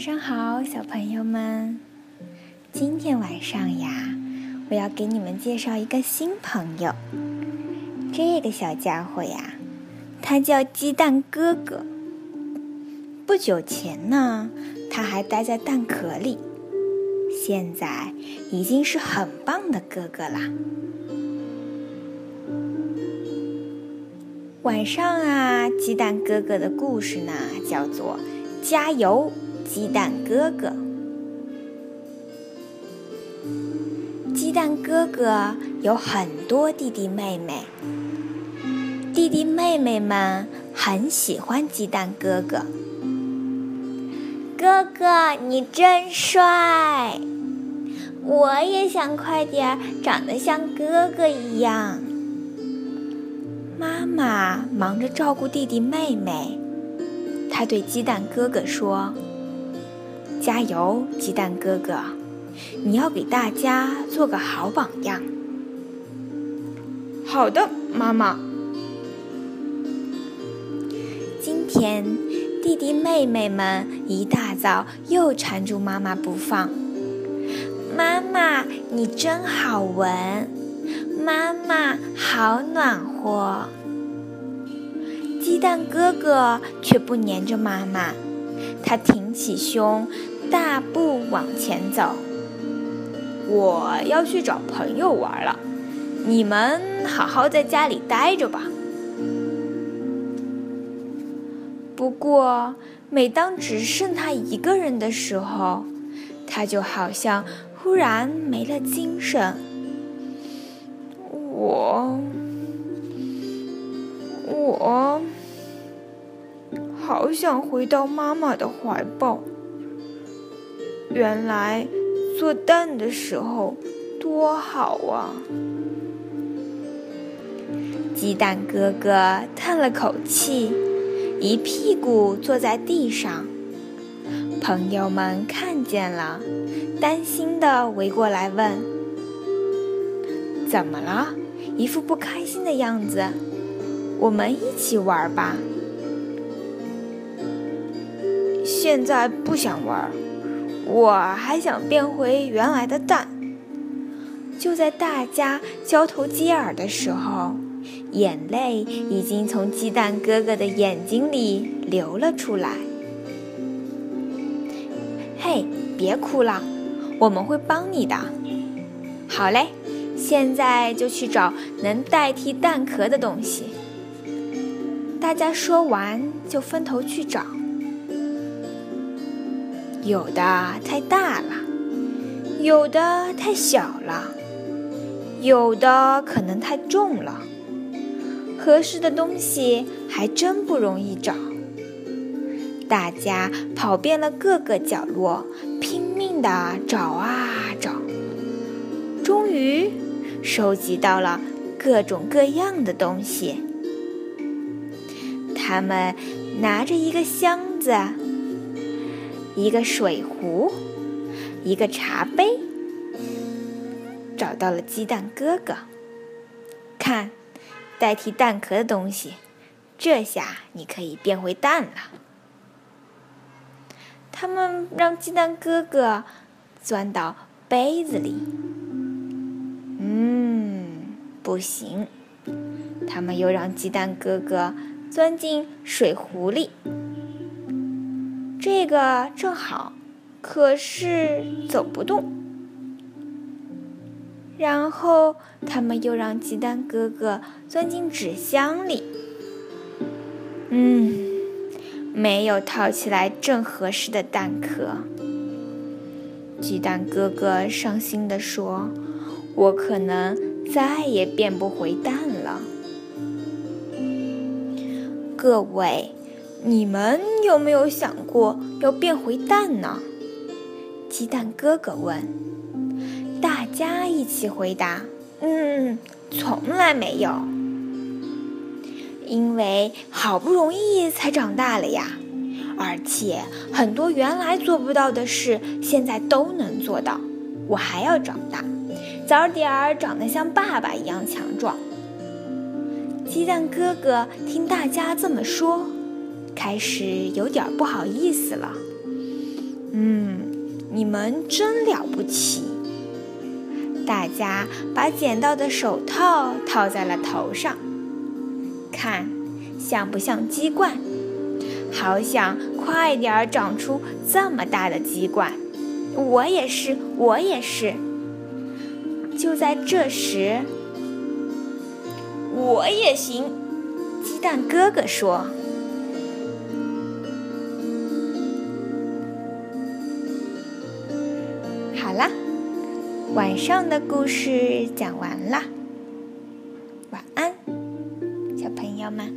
晚上好，小朋友们。今天晚上呀，我要给你们介绍一个新朋友。这个小家伙呀，他叫鸡蛋哥哥。不久前呢，他还待在蛋壳里，现在已经是很棒的哥哥啦。晚上啊，鸡蛋哥哥的故事呢，叫做《加油》。鸡蛋哥哥，鸡蛋哥哥有很多弟弟妹妹，弟弟妹妹们很喜欢鸡蛋哥哥。哥哥，你真帅！我也想快点长得像哥哥一样。妈妈忙着照顾弟弟妹妹，她对鸡蛋哥哥说。加油，鸡蛋哥哥！你要给大家做个好榜样。好的，妈妈。今天弟弟妹妹们一大早又缠住妈妈不放。妈妈，你真好闻！妈妈，好暖和。鸡蛋哥哥却不粘着妈妈，他挺起胸。大步往前走，我要去找朋友玩了。你们好好在家里待着吧。不过，每当只剩他一个人的时候，他就好像忽然没了精神。我，我，好想回到妈妈的怀抱。原来做蛋的时候多好啊！鸡蛋哥哥叹了口气，一屁股坐在地上。朋友们看见了，担心的围过来问：“怎么了？一副不开心的样子。我们一起玩吧。”现在不想玩。我还想变回原来的蛋。就在大家交头接耳的时候，眼泪已经从鸡蛋哥哥的眼睛里流了出来。嘿，别哭了，我们会帮你的。好嘞，现在就去找能代替蛋壳的东西。大家说完，就分头去找。有的太大了，有的太小了，有的可能太重了。合适的东西还真不容易找。大家跑遍了各个角落，拼命的找啊找，终于收集到了各种各样的东西。他们拿着一个箱子。一个水壶，一个茶杯，找到了鸡蛋哥哥。看，代替蛋壳的东西，这下你可以变回蛋了。他们让鸡蛋哥哥钻到杯子里，嗯，不行。他们又让鸡蛋哥哥钻进水壶里。这个正好，可是走不动。然后他们又让鸡蛋哥哥钻进纸箱里，嗯，没有套起来正合适的蛋壳。鸡蛋哥哥伤心地说：“我可能再也变不回蛋了。”各位。你们有没有想过要变回蛋呢？鸡蛋哥哥问。大家一起回答：“嗯，从来没有。因为好不容易才长大了呀，而且很多原来做不到的事，现在都能做到。我还要长大，早点儿长得像爸爸一样强壮。”鸡蛋哥哥听大家这么说。开始有点不好意思了，嗯，你们真了不起！大家把捡到的手套套在了头上，看，像不像鸡冠？好想快点长出这么大的鸡冠！我也是，我也是。就在这时，我也行。鸡蛋哥哥说：“晚上的故事讲完了，晚安，小朋友们。”